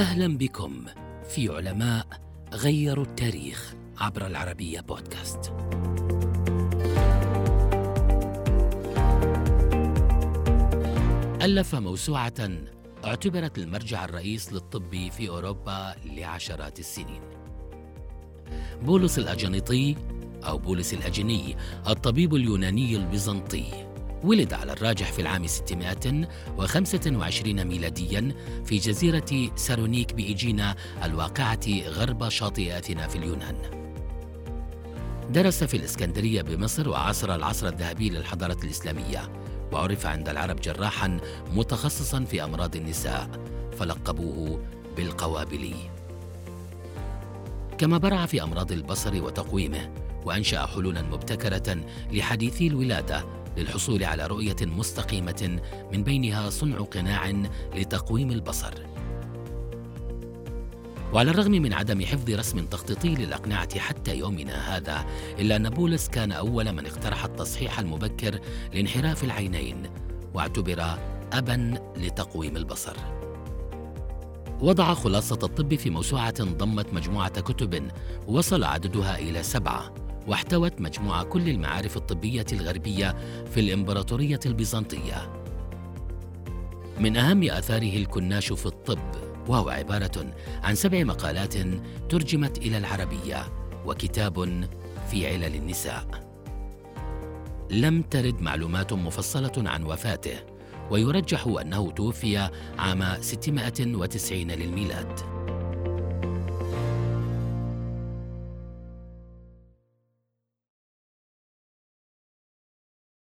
أهلا بكم في علماء غيروا التاريخ عبر العربية بودكاست. ألف موسوعة اعتبرت المرجع الرئيس للطب في أوروبا لعشرات السنين. بولس الاجنيطي أو بولس الأجني الطبيب اليوناني البيزنطي ولد على الراجح في العام 625 ميلاديا في جزيرة سارونيك بإيجينا الواقعة غرب شاطئ أثينا في اليونان. درس في الإسكندرية بمصر وعاصر العصر الذهبي للحضارة الإسلامية وعرف عند العرب جراحا متخصصا في أمراض النساء فلقبوه بالقوابلي كما برع في أمراض البصر وتقويمه وأنشأ حلولا مبتكرة لحديثي الولادة للحصول على رؤية مستقيمة من بينها صنع قناع لتقويم البصر. وعلى الرغم من عدم حفظ رسم تخطيطي للأقنعة حتى يومنا هذا إلا أن بولس كان أول من اقترح التصحيح المبكر لانحراف العينين واعتبر أبا لتقويم البصر. وضع خلاصة الطب في موسوعة ضمت مجموعة كتب وصل عددها إلى سبعة. واحتوت مجموعة كل المعارف الطبية الغربية في الإمبراطورية البيزنطية. من أهم آثاره الكناش في الطب، وهو عبارة عن سبع مقالات ترجمت إلى العربية، وكتاب في علل النساء. لم ترد معلومات مفصلة عن وفاته، ويرجح أنه توفي عام 690 للميلاد.